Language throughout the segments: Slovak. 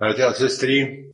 Bratři a sestry,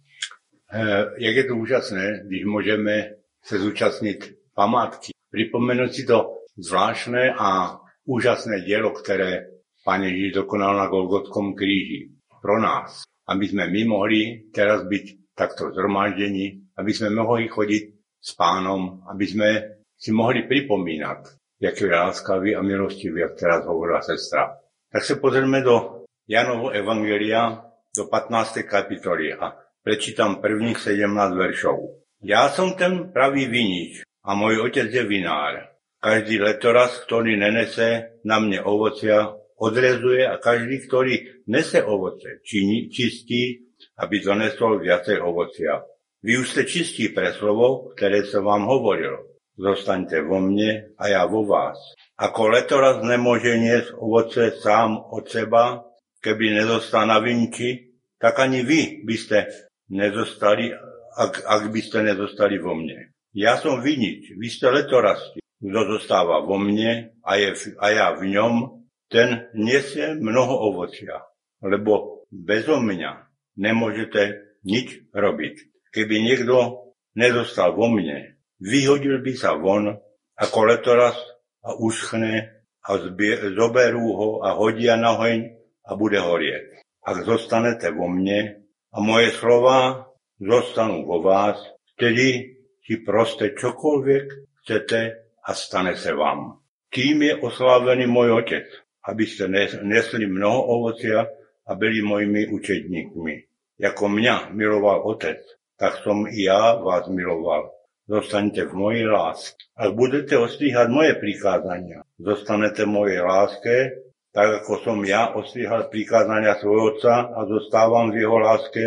eh, jak je to úžasné, když můžeme se zúčastnit památky. Připomenout si to zvláštné a úžasné dělo, které Pán Ježíš dokonal na Golgotskom kríži pro nás, aby jsme my mohli teraz být takto zhromaždení, aby jsme mohli chodit s pánom, aby jsme si mohli připomínat, jak je láskavý a milostivý, jak teraz hovorila sestra. Tak se pozrieme do Janovo Evangelia, do 15. kapitoly a prečítam prvních 17 veršov. Já jsem ten pravý vinič a můj otec je vinár. Každý letoraz, ktorý nenese na mne ovocia, odrezuje a každý, ktorý nese ovoce, činí, čistí, aby donesol viacej ovocia. Vy už ste čistí pre slovo, ktoré som vám hovoril. Zostaňte vo mne a ja vo vás. Ako letoraz nemôže niesť ovoce sám od seba, keby nezostal na vinči, tak ani vy by ste nezostali, ak, ak by ste nezostali vo mne. Ja som vinič, vy ste letorasti. Kto zostáva vo mne a, je, a ja v ňom, ten nesie mnoho ovocia, lebo bezo mňa nemôžete nič robiť. Keby niekto nezostal vo mne, vyhodil by sa von ako letoraz a uschne a zbie, zoberú ho a hodia na hoň a bude horieť. Ak zostanete vo mne a moje slova zostanú vo vás, vtedy si proste čokoľvek chcete a stane sa vám. Tým je oslávený môj otec, aby ste nesli mnoho ovocia a byli mojimi učedníkmi. Jako mňa miloval otec, tak som i ja vás miloval. Zostanete v mojej láske. Ak budete ostríhať moje prikázania, zostanete v mojej láske, tak ako som ja ostríhal prikázania svojho otca a zostávam v jeho láske,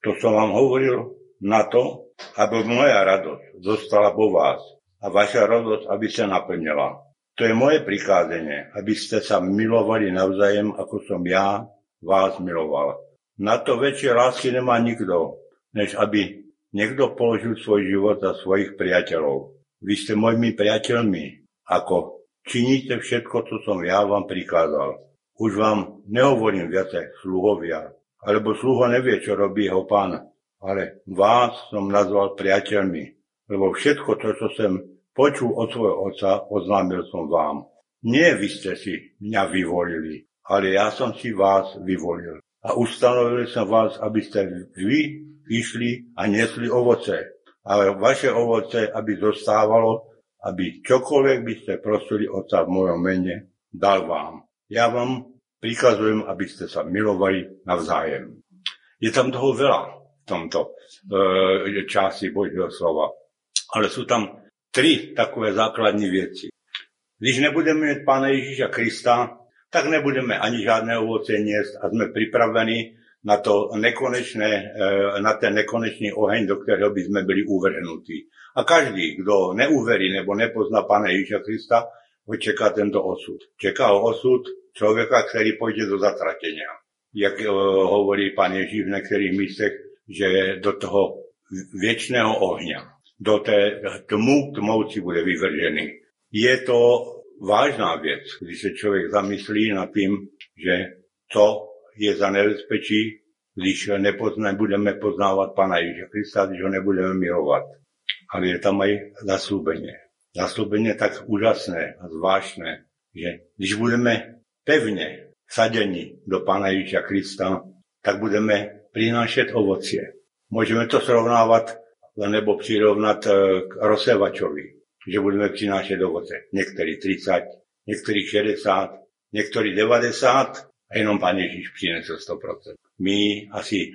to som vám hovoril na to, aby moja radosť zostala vo vás a vaša radosť, aby sa naplnila. To je moje prikázenie, aby ste sa milovali navzájem, ako som ja vás miloval. Na to väčšie lásky nemá nikto, než aby niekto položil svoj život za svojich priateľov. Vy ste mojimi priateľmi, ako činíte všetko, čo som ja vám prikázal. Už vám nehovorím viacej sluhovia, alebo sluho nevie, čo robí jeho pán, ale vás som nazval priateľmi, lebo všetko to, čo som počul od svojho otca, oznámil som vám. Nie vy ste si mňa vyvolili, ale ja som si vás vyvolil. A ustanovil som vás, aby ste vy išli a nesli ovoce. Ale vaše ovoce, aby zostávalo, aby čokoľvek by ste prosili Otca v mojom mene, dal vám. Ja vám prikazujem, aby ste sa milovali navzájem. Je tam toho veľa v tomto e, časti Božieho slova. Ale sú tam tri takové základní věci. Když nebudeme mít Pána Ježíša Krista, tak nebudeme ani žádné ovoce niesť a sme pripravení na, to nekonečné, eh, na ten nekonečný oheň, do kterého by sme byli uvrhnutí. A každý, kdo neuverí nebo nepozná Pána Ježíša Krista, ho čeká tento osud. Čeká ho osud člověka, který pôjde do zatratenia. Jak uh, hovorí pán Ježíš v niektorých místech, že do toho věčného ohňa do té tmu tmouci bude vyvržený. Je to vážná věc, když se člověk zamyslí nad tím, že to je za nebezpečí, když nepozna, budeme poznávat Pana Ježíša Krista, když ho nebudeme milovat. Ale je tam aj zaslúbenie. Zaslúbenie tak úžasné a zvláštne, že když budeme pevne sadení do Pána Ježíša Krista, tak budeme prinášať ovocie. Môžeme to srovnávať nebo přirovnat eh, k rozsevačovi, že budeme přinášet ovoce. Některý 30, některý 60, některý 90 a jenom Pán Ježíš přinesl 100%. My asi e,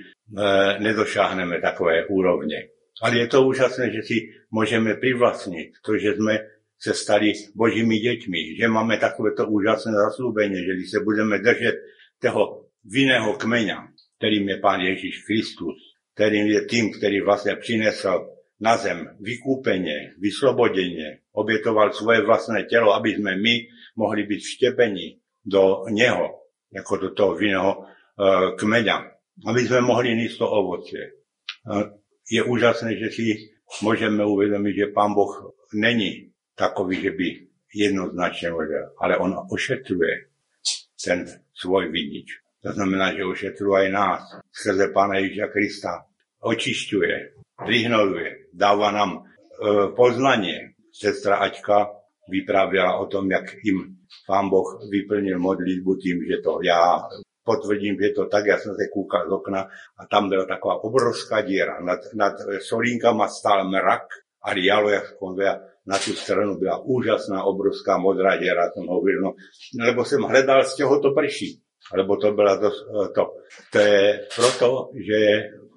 nedošáhneme takové úrovně. Ale je to úžasné, že si můžeme privlastnit to, že jsme se stali božími děťmi, že máme takovéto úžasné zaslúbenie, že když se budeme držet toho vinného kmeňa, kterým je Pán Ježíš Kristus, ktorým je tým, ktorý vlastne prinesol na zem vykúpenie, vyslobodenie, obietoval svoje vlastné telo, aby sme my mohli byť vštepení do neho, ako do toho vinného e, kmeňa, aby sme mohli niesť to ovocie. E, je úžasné, že si môžeme uvedomiť, že Pán Boh není takový, že by jednoznačne vedel, ale on ošetruje ten svoj vinič. To znamená, že ošetruje aj nás skrze Pána Ježíša Krista. Očišťuje, prihnojuje, dáva nám e, poznanie. Sestra Aťka vyprávěla o tom, jak im pán Boh vyplnil modlitbu tým, že to ja potvrdím, že to tak, ja som sa kúkal z okna a tam byla taková obrovská diera. Nad, nad solínkama stál mrak a rialo jak konveja. Na tú stranu byla úžasná, obrovská modrá diera, som hovoril, no, lebo som hledal, z čoho to prší. Lebo to byla to, to. To je proto, že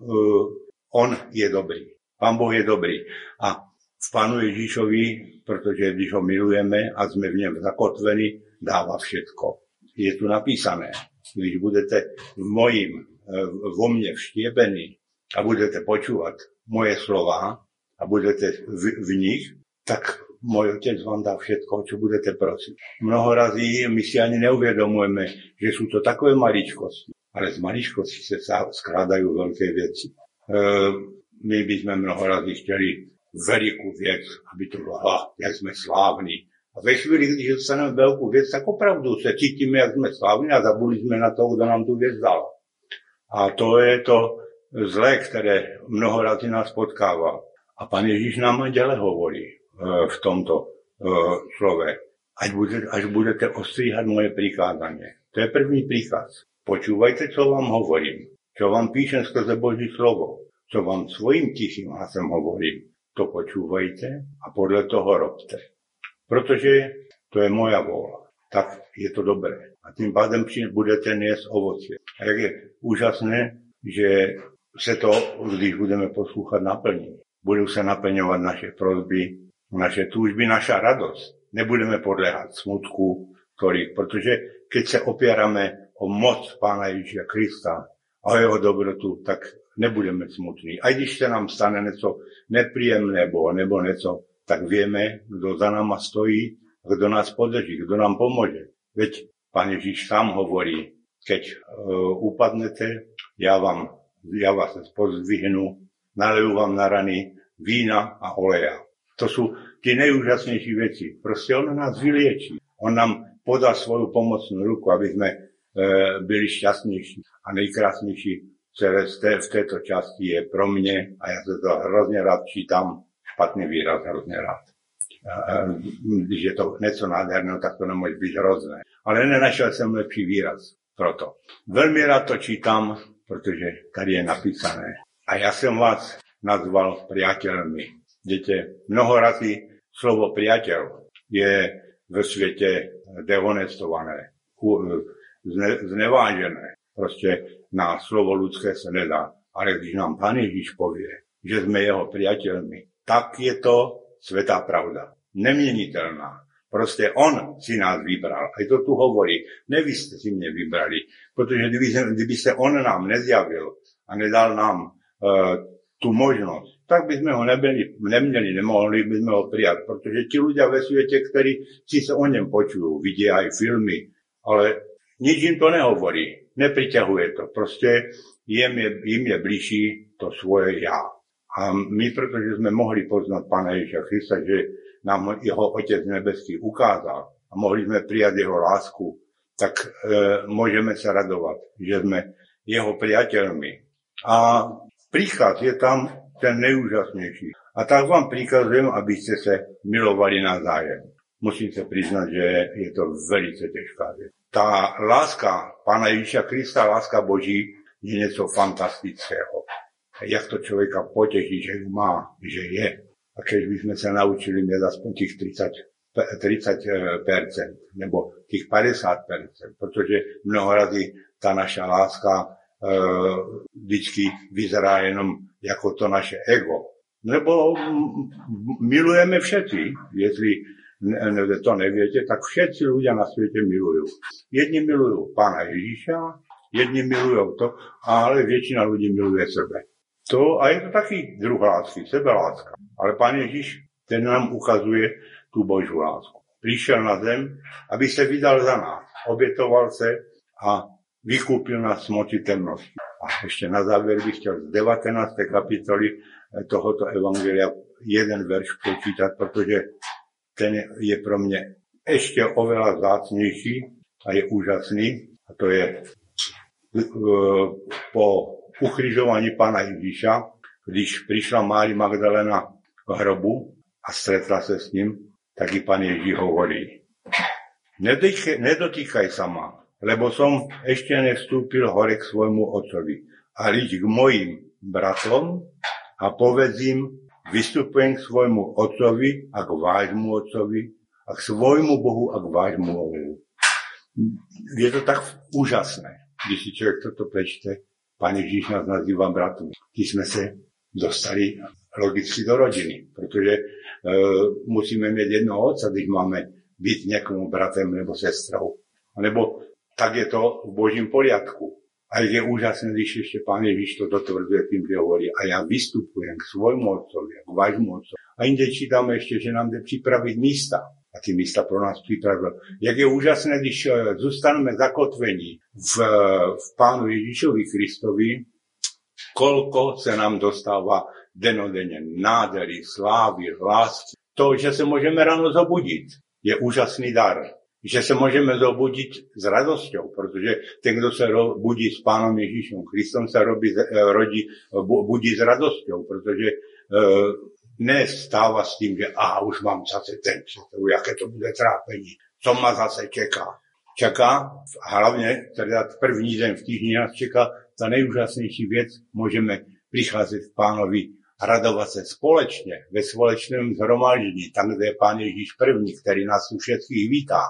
uh, on je dobrý. Pán Boh je dobrý. A v Pánu Ježíšovi, protože když ho milujeme a sme v něm zakotvení, dáva všetko. Je tu napísané, když budete v mojím, eh, vo mne vštiebení a budete počúvať moje slova a budete v, v nich, tak môj otec vám dá všetko, čo budete prosiť. Mnoho razy my si ani neuvedomujeme, že sú to takové maličkosti, ale z maličkosti sa skládajú veľké veci. E, my by sme mnoho razy chceli veľkú vec, aby to bolo, jak sme slávni, a ve chvíli, když dostaneme velkou věc, tak opravdu se cítíme, jak jsme slavní a zabuli jsme na to, kdo nám tu věc dal. A to je to zlé, které mnoho razy nás potkává. A pan Ježíš nám děle hovorí e, v tomto e, slove. Až, bude, až budete ostříhat moje prikázanie. To je první príkaz. Počúvajte, co vám hovorím. Čo vám píšem skrze Boží slovo. Co vám svojim tichým hlasem hovorím. To počúvajte a podle toho robte protože to je moja vôľa. Tak je to dobré. A tým pádem budete niesť ovocie. A jak je úžasné, že se to, když budeme poslúchať, naplní. Budú sa naplňovať naše prozby, naše túžby, naša radosť. Nebudeme podlehať smutku, ktorý, pretože keď sa opierame o moc Pána Ježíša Krista a o jeho dobrotu, tak nebudeme smutní. Aj když sa nám stane něco nepríjemné nebo, něco tak vieme, kto za nama stojí, kto nás podrží, kto nám pomôže. Veď Pán Ježiš sám hovorí, keď uh, upadnete, ja, vám, ja vás pozdvihnu, nalejú vám na rany vína a oleja. To sú tie najúžasnejšie veci. Proste on nás vylieči. On nám podá svoju pomocnú ruku, aby sme e, byli šťastnejší a najkrásnejší celé v tejto časti je pro mne a ja sa to hrozne rád čítam špatný výraz hrozně rád. Když je to něco nádherného, tak to nemůže být hrozné. Ale nenašel jsem lepší výraz proto. Velmi rád to čítám, protože tady je napísané. A já jsem vás nazval priateľmi. Viete, mnoho razy slovo priateľ je ve světě dehonestované, znevážené. Prostě na slovo ľudské se nedá. Ale když nám Pán Ježíš povie, že sme jeho priateľmi, tak je to svetá pravda. Neměnitelná. Prostě on si nás vybral. A to tu hovorí. Ne vy ste si mne vybrali. Protože kdyby, kdyby se on nám nezjavil a nedal nám uh, tu možnosť, tak by sme ho nebyli, neměli, nemohli by sme ho prijať. Protože ti ľudia ve svete, ktorí si sa o ňom počujú, vidia aj filmy, ale nič im to nehovorí. Nepriťahuje to. Proste im je, im je bližší to svoje ja. A my, pretože sme mohli poznať Pána Ježiša Krista, že nám jeho Otec Nebeský ukázal a mohli sme prijať jeho lásku, tak e, môžeme sa radovať, že sme jeho priateľmi. A príklad je tam ten nejúžasnejší. A tak vám prikazujem, aby ste sa milovali na zájem. Musím sa priznať, že je to veľmi ťažká vec. Tá láska Pána Ježiša Krista, láska Boží, je niečo fantastického jak to človeka poteší, že ju má, že je. A keď by sme sa naučili mať aspoň tých 30, 30 nebo tých 50% protože mnoho razy tá naša láska e, vždycky vyzerá jenom jako to naše ego. Nebo milujeme všetci, jestli to neviete, tak všetci ľudia na svete milujú. Jedni milujú pána Ježíša, jedni milujú to, ale väčšina ľudí miluje sebe. To, a je to taký druh lásky, sebeláska. Ale Pán Ježiš, ten nám ukazuje tú Božiu lásku. Prišiel na zem, aby sa vydal za nás. Obetoval sa a vykúpil nás z moci temnosti. A ešte na záver bych chcel z 19. kapitoly tohoto evangelia jeden verš prečítať, pretože ten je pro mne ešte oveľa zácnejší a je úžasný. A to je po ukrižovaní pána Ježíša, když prišla Mári Magdalena k hrobu a stretla sa s ním, tak i pán Ježíš hovorí, nedotýkaj, nedotýkaj sa ma, lebo som ešte nevstúpil hore k svojmu otcovi, ale íď k mojim bratom a povedz im, vystupujem k svojmu otcovi a k vášmu otcovi a k svojmu Bohu a k vášmu Bohu. Je to tak úžasné, když si človek toto prečte. Pán Ježíš nás nazýva bratom. Ty sme sa dostali logicky do rodiny, pretože e, musíme mať jednoho otca, když máme byť niekomu bratem nebo sestrou. Nebo tak je to v Božím poriadku. A je úžasné, když ešte Pán Ježiš to dotvrdzuje tým, že hovorí, a ja vystupujem k svojmu otcovi, k vášmu otcovi. A inde čítame ešte, že nám jde pripraviť místa. A ty místa pro nás pripravil. Jak je úžasné, když e, zostaneme zakotvení v, v Pánu Ježišovi Kristovi, koľko sa nám dostáva denodenne nádery, slávy, lásky. To, že sa môžeme ráno zobudiť, je úžasný dar že sa môžeme zobudiť s radosťou, pretože ten, kto sa budí s Pánom Ježišom Kristom, sa robí, e, rodí, budí s radosťou, pretože e, nestáva s tým, že a už mám zase ten jaké to bude trápení, co ma zase čeká. Čaká, hlavne teda první deň v týždni nás čeká tá nejúžasnejší vec, môžeme prichádzať k pánovi a radovať sa společne, ve společnom zhromaždení, tam, kde je pán Ježiš první, ktorý nás tu všetkých vítá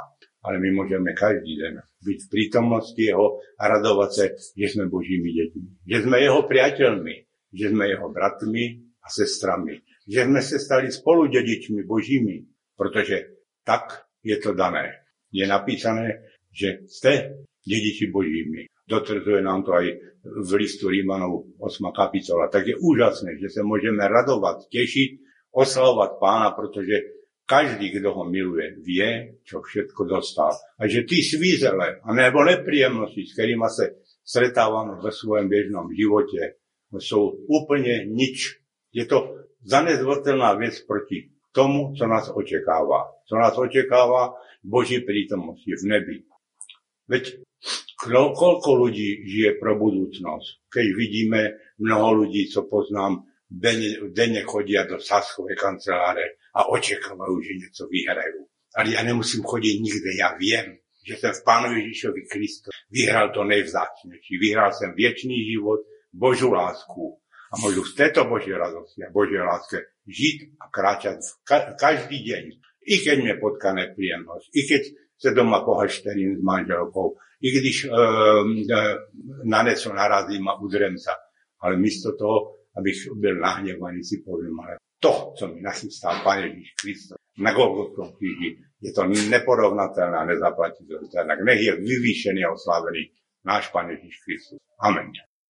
ale my môžeme každý deň byť v prítomnosti Jeho a radovať sa, že sme Božími deťmi. Že sme Jeho priateľmi, že sme Jeho bratmi a sestrami. Že sme sa stali spolu dedičmi Božími, pretože tak je to dané. Je napísané, že ste dediči Božími. Dotvrzuje nám to aj v listu Rímanov 8. kapitola. Tak je úžasné, že sa môžeme radovať, tešiť, oslavovať pána, pretože každý, kto ho miluje, vie, čo všetko dostal. A že tí svízele, alebo nepríjemnosti, s ktorými sa stretávame vo svojom bežnom živote, sú úplne nič. Je to zanezvateľná vec proti tomu, co nás očekáva. Co nás očekáva Boží prítomnosti v nebi. Veď koľko ľudí žije pro budúcnosť. Keď vidíme mnoho ľudí, co poznám, denne, denne chodia do Saskovej kanceláre a očakávajú, že niečo vyhrajú. Ale ja nemusím chodiť nikde, ja viem, že som v Pánu Ježišovi Kristu vyhral to nevzácnejšie. Vyhral som viečný život, Božú lásku a môžu z tejto Božej radosti a Božej láske žiť a kráčať ka- každý deň. I keď mi potká nepríjemnosť, i keď sa doma pohašterím s manželkou, i když e, e, na něco narazím a udrem sa. Ale místo toho, abych byl nahněvaný, si poviem, ale to, co mi nachystal Pán Ježíš Kristus na Golgotskom kríži, je to neporovnateľné a nezaplatiteľné. Tak nech je vyvýšený a oslávený náš Pán Ježíš Kristus. Amen.